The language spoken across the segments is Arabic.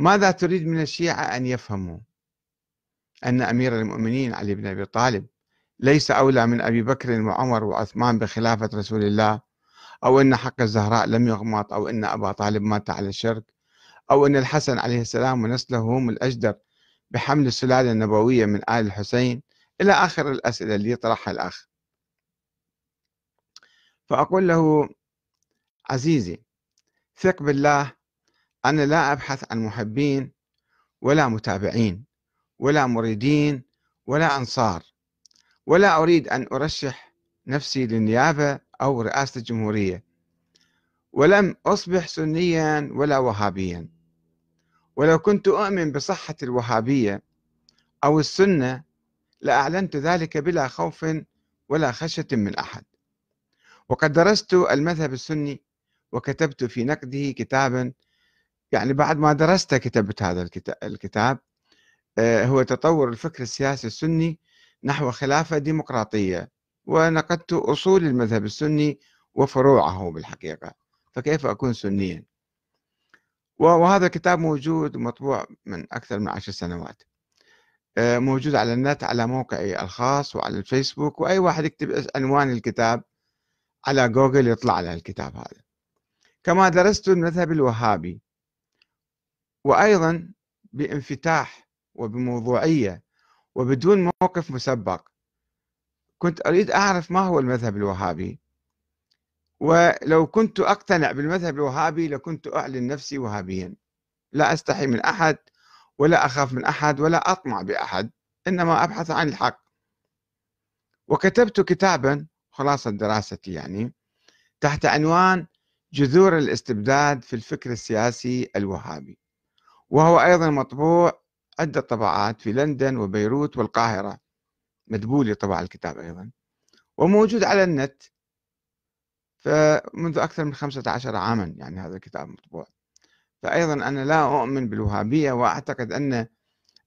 ماذا تريد من الشيعة أن يفهموا؟ أن أمير المؤمنين علي بن أبي طالب ليس أولى من أبي بكر وعمر وعثمان بخلافة رسول الله أو أن حق الزهراء لم يغمط أو أن أبا طالب مات على الشرك أو أن الحسن عليه السلام ونسله هم الأجدر بحمل السلالة النبوية من آل الحسين إلى آخر الأسئلة اللي يطرحها الأخ. فأقول له عزيزي ثق بالله أنا لا أبحث عن محبين ولا متابعين ولا مريدين ولا أنصار ولا أريد أن أرشح نفسي للنيابة أو رئاسة الجمهورية ولم أصبح سنيا ولا وهابيا. ولو كنت أؤمن بصحة الوهابية أو السنة لأعلنت ذلك بلا خوف ولا خشية من أحد. وقد درست المذهب السني وكتبت في نقده كتابا يعني بعد ما درست كتبت هذا الكتاب آه، هو تطور الفكر السياسي السني نحو خلافة ديمقراطية ونقدت أصول المذهب السني وفروعه بالحقيقة فكيف أكون سنيا؟ وهذا الكتاب موجود ومطبوع من أكثر من عشر سنوات آه، موجود على النت على موقعي الخاص وعلى الفيسبوك وأي واحد يكتب عنوان الكتاب على جوجل يطلع على الكتاب هذا. كما درست المذهب الوهابي وأيضا بانفتاح وبموضوعية وبدون موقف مسبق. كنت أريد أعرف ما هو المذهب الوهابي؟ ولو كنت أقتنع بالمذهب الوهابي لكنت أعلن نفسي وهابيا. لا أستحي من أحد ولا أخاف من أحد ولا أطمع بأحد إنما أبحث عن الحق. وكتبت كتابا خلاصة دراستي يعني تحت عنوان جذور الاستبداد في الفكر السياسي الوهابي. وهو أيضا مطبوع عدة طبعات في لندن وبيروت والقاهرة. مدبولي طبع الكتاب أيضا. وموجود على النت فمنذ أكثر من 15 عاما يعني هذا الكتاب مطبوع. فأيضا أنا لا أؤمن بالوهابية وأعتقد أن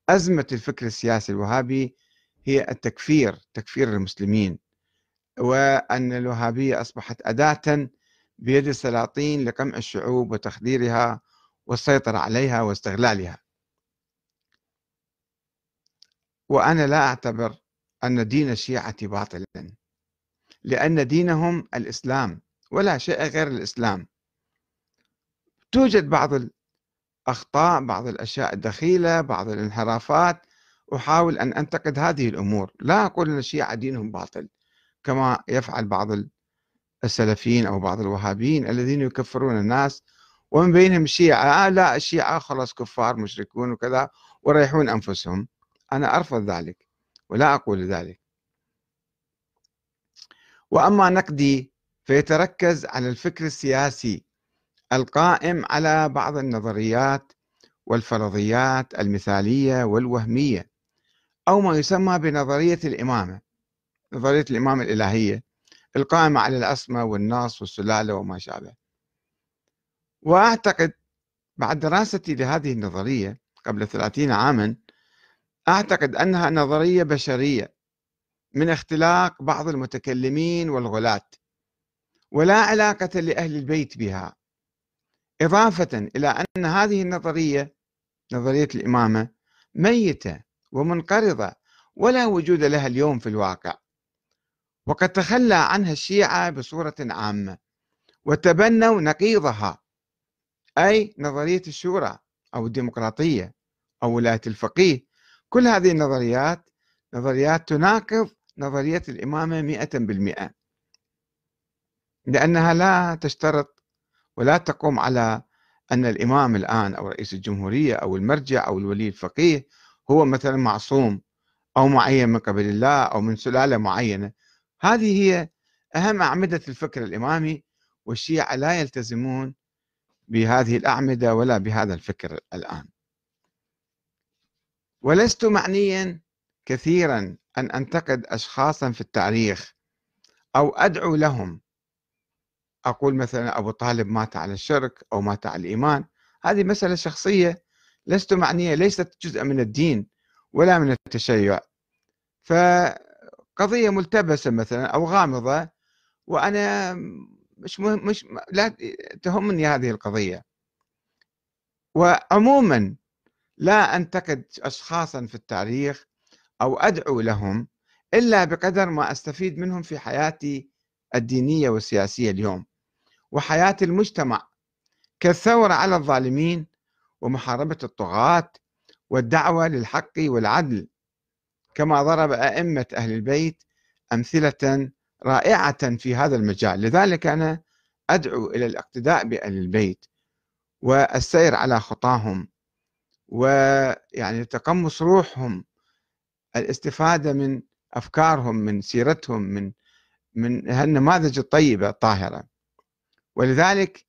أزمة الفكر السياسي الوهابي هي التكفير تكفير المسلمين وأن الوهابية أصبحت أداة بيد السلاطين لقمع الشعوب وتخديرها والسيطرة عليها واستغلالها. وأنا لا أعتبر أن دين الشيعة باطلا لأن دينهم الإسلام ولا شيء غير الإسلام. توجد بعض الأخطاء بعض الأشياء الدخيلة بعض الانحرافات أحاول أن أنتقد هذه الأمور. لا أقول أن الشيعة دينهم باطل كما يفعل بعض السلفيين أو بعض الوهابيين الذين يكفرون الناس ومن بينهم الشيعة آه لا الشيعة خلاص كفار مشركون وكذا وريحون أنفسهم. أنا أرفض ذلك ولا أقول ذلك. وأما نقدي فيتركز على الفكر السياسي القائم على بعض النظريات والفرضيات المثالية والوهمية أو ما يسمى بنظرية الإمامة نظرية الإمامة الإلهية القائمة على العصمة والنص والسلالة وما شابه. وأعتقد بعد دراستي لهذه النظرية قبل ثلاثين عاما أعتقد أنها نظرية بشرية من اختلاق بعض المتكلمين والغلاة ولا علاقة لأهل البيت بها. إضافة إلى أن هذه النظرية نظرية الإمامة ميتة ومنقرضة ولا وجود لها اليوم في الواقع. وقد تخلى عنها الشيعة بصورة عامة وتبنوا نقيضها. أي نظرية الشورى أو الديمقراطية أو ولاية الفقيه. كل هذه النظريات نظريات تناقض نظرية الإمامة مئة بالمئة. لأنها لا تشترط ولا تقوم على أن الإمام الآن أو رئيس الجمهورية أو المرجع أو الولي الفقيه هو مثلا معصوم أو معين من قبل الله أو من سلالة معينة. هذه هي أهم أعمدة الفكر الإمامي والشيعة لا يلتزمون بهذه الأعمدة ولا بهذا الفكر الآن. ولست معنيا كثيرا أن أنتقد أشخاصا في التاريخ أو أدعو لهم. أقول مثلا أبو طالب مات على الشرك أو مات على الإيمان. هذه مسألة شخصية. لست معنية ليست جزء من الدين ولا من التشيع. فقضية ملتبسة مثلا أو غامضة وأنا مش مهم مش لا تهمني هذه القضية. وعموما لا أنتقد أشخاصا في التاريخ أو أدعو لهم إلا بقدر ما أستفيد منهم في حياتي الدينية والسياسية اليوم وحياة المجتمع كالثورة على الظالمين ومحاربة الطغاة والدعوة للحق والعدل كما ضرب أئمة أهل البيت أمثلة رائعة في هذا المجال. لذلك أنا أدعو إلى الاقتداء بأهل البيت والسير على خطاهم ويعني تقمص روحهم. الاستفادة من أفكارهم من سيرتهم من من هالنماذج الطيبة الطاهرة. ولذلك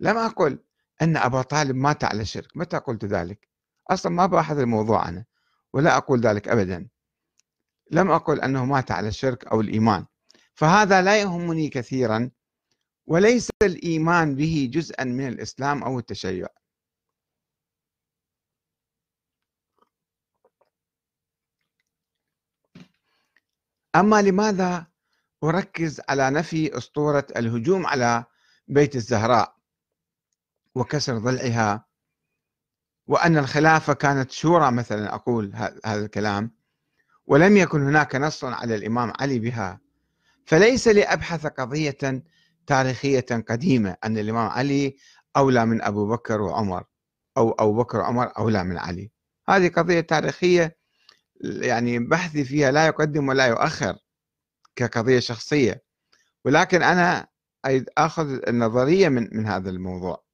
لم أقل أن أبا طالب مات على الشرك متى قلت ذلك؟ أصلا ما باحث الموضوع أنا ولا أقول ذلك أبدا. لم أقل أنه مات على الشرك أو الإيمان. فهذا لا يهمني كثيرا وليس الإيمان به جزءا من الإسلام أو التشيع. أما لماذا أركز على نفي أسطورة الهجوم على بيت الزهراء وكسر ضلعها وأن الخلافة كانت شورى مثلا أقول هذا الكلام ولم يكن هناك نص على الإمام علي بها؟ فليس لأبحث قضية تاريخية قديمة أن الإمام علي أولى من أبو بكر وعمر أو أبو بكر وعمر أولى من علي. هذه قضية تاريخية يعني بحثي فيها لا يقدم ولا يؤخر كقضية شخصية. ولكن أنا أخذ النظرية من من هذا الموضوع.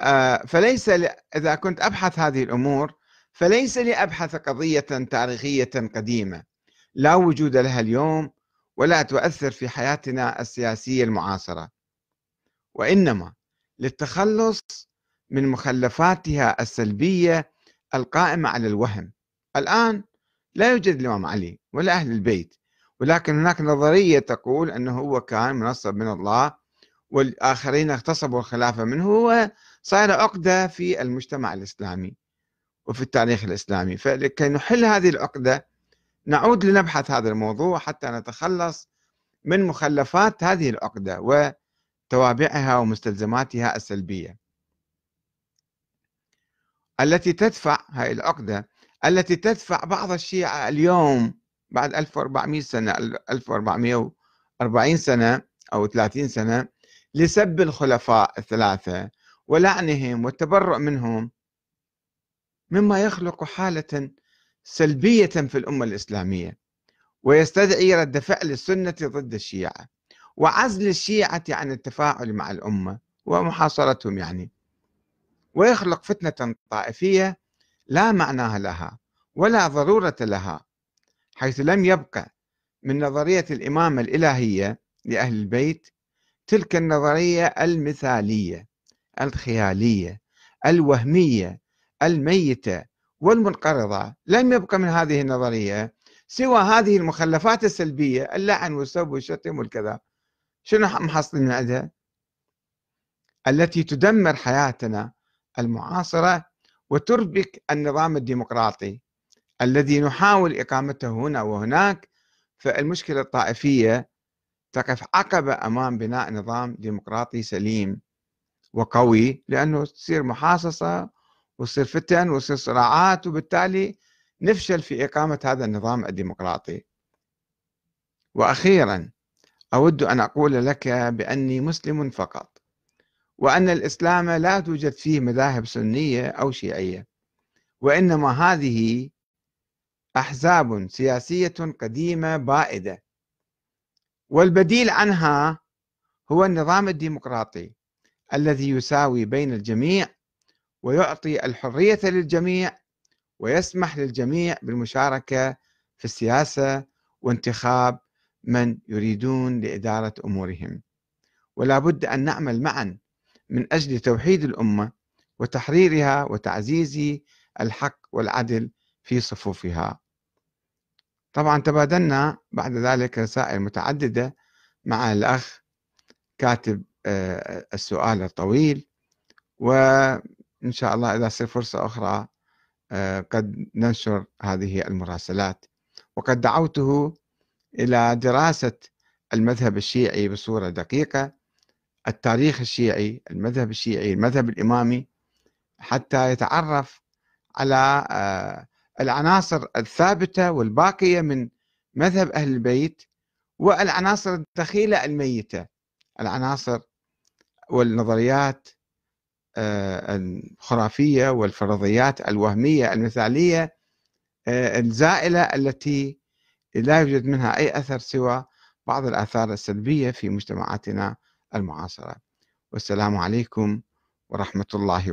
آه، فليس إذا كنت أبحث هذه الأمور فليس لأبحث قضية تاريخية قديمة. لا وجود لها اليوم ولا تؤثر في حياتنا السياسية المعاصرة. وإنما للتخلص من مخلفاتها السلبية القائمة على الوهم. الآن لا يوجد الإمام علي ولا أهل البيت ولكن هناك نظرية تقول أنه هو كان منصب من الله والآخرين اغتصبوا الخلافة منه وصار عقدة في المجتمع الإسلامي وفي التاريخ الإسلامي. فلكي نحل هذه العقدة نعود لنبحث هذا الموضوع حتى نتخلص من مخلفات هذه العقدة وتوابعها ومستلزماتها السلبية. التي تدفع هاي العقدة التي تدفع بعض الشيعة اليوم بعد 1400 سنة 1440 سنة أو 30 سنة لسب الخلفاء الثلاثة ولعنهم والتبرؤ منهم مما يخلق حالة سلبية في الأمة الإسلامية ويستدعي رد فعل السنة ضد الشيعة وعزل الشيعة عن التفاعل مع الأمة ومحاصرتهم يعني. ويخلق فتنة طائفية لا معنى لها ولا ضرورة لها حيث لم يبقى من نظرية الإمامة الإلهية لأهل البيت تلك النظرية المثالية الخيالية الوهمية الميتة والمنقرضة لم يبقى من هذه النظرية سوى هذه المخلفات السلبية اللعن والسب والشتم والكذا شنو محصل من عندها؟ التي تدمر حياتنا المعاصرة وتربك النظام الديمقراطي الذي نحاول إقامته هنا وهناك فالمشكلة الطائفية تقف عقبة أمام بناء نظام ديمقراطي سليم وقوي لأنه تصير محاصصة وتصير فتن وتصير صراعات وبالتالي نفشل في إقامة هذا النظام الديمقراطي. وأخيرا أود أن أقول لك بأني مسلم فقط وأن الإسلام لا توجد فيه مذاهب سنية أو شيعية وإنما هذه أحزاب سياسية قديمة بائدة. والبديل عنها هو النظام الديمقراطي الذي يساوي بين الجميع ويعطي الحرية للجميع ويسمح للجميع بالمشاركة في السياسة وانتخاب من يريدون لإدارة أمورهم. ولا بد أن نعمل معا من أجل توحيد الأمة وتحريرها وتعزيز الحق والعدل في صفوفها. طبعا تبادلنا بعد ذلك رسائل متعددة مع الأخ كاتب آه، السؤال الطويل وإن شاء الله إذا تصير فرصة أخرى آه، قد ننشر هذه المراسلات. وقد دعوته إلى دراسة المذهب الشيعي بصورة دقيقة التاريخ الشيعي المذهب الشيعي المذهب الإمامي حتى يتعرف على العناصر الثابتة والباقية من مذهب أهل البيت والعناصر الدخيلة الميتة العناصر والنظريات آه، الخرافية والفرضيات الوهمية المثالية آه، الزائلة التي لا يوجد منها أي أثر سوى بعض الآثار السلبية في مجتمعاتنا المعاصرة. والسلام عليكم ورحمة الله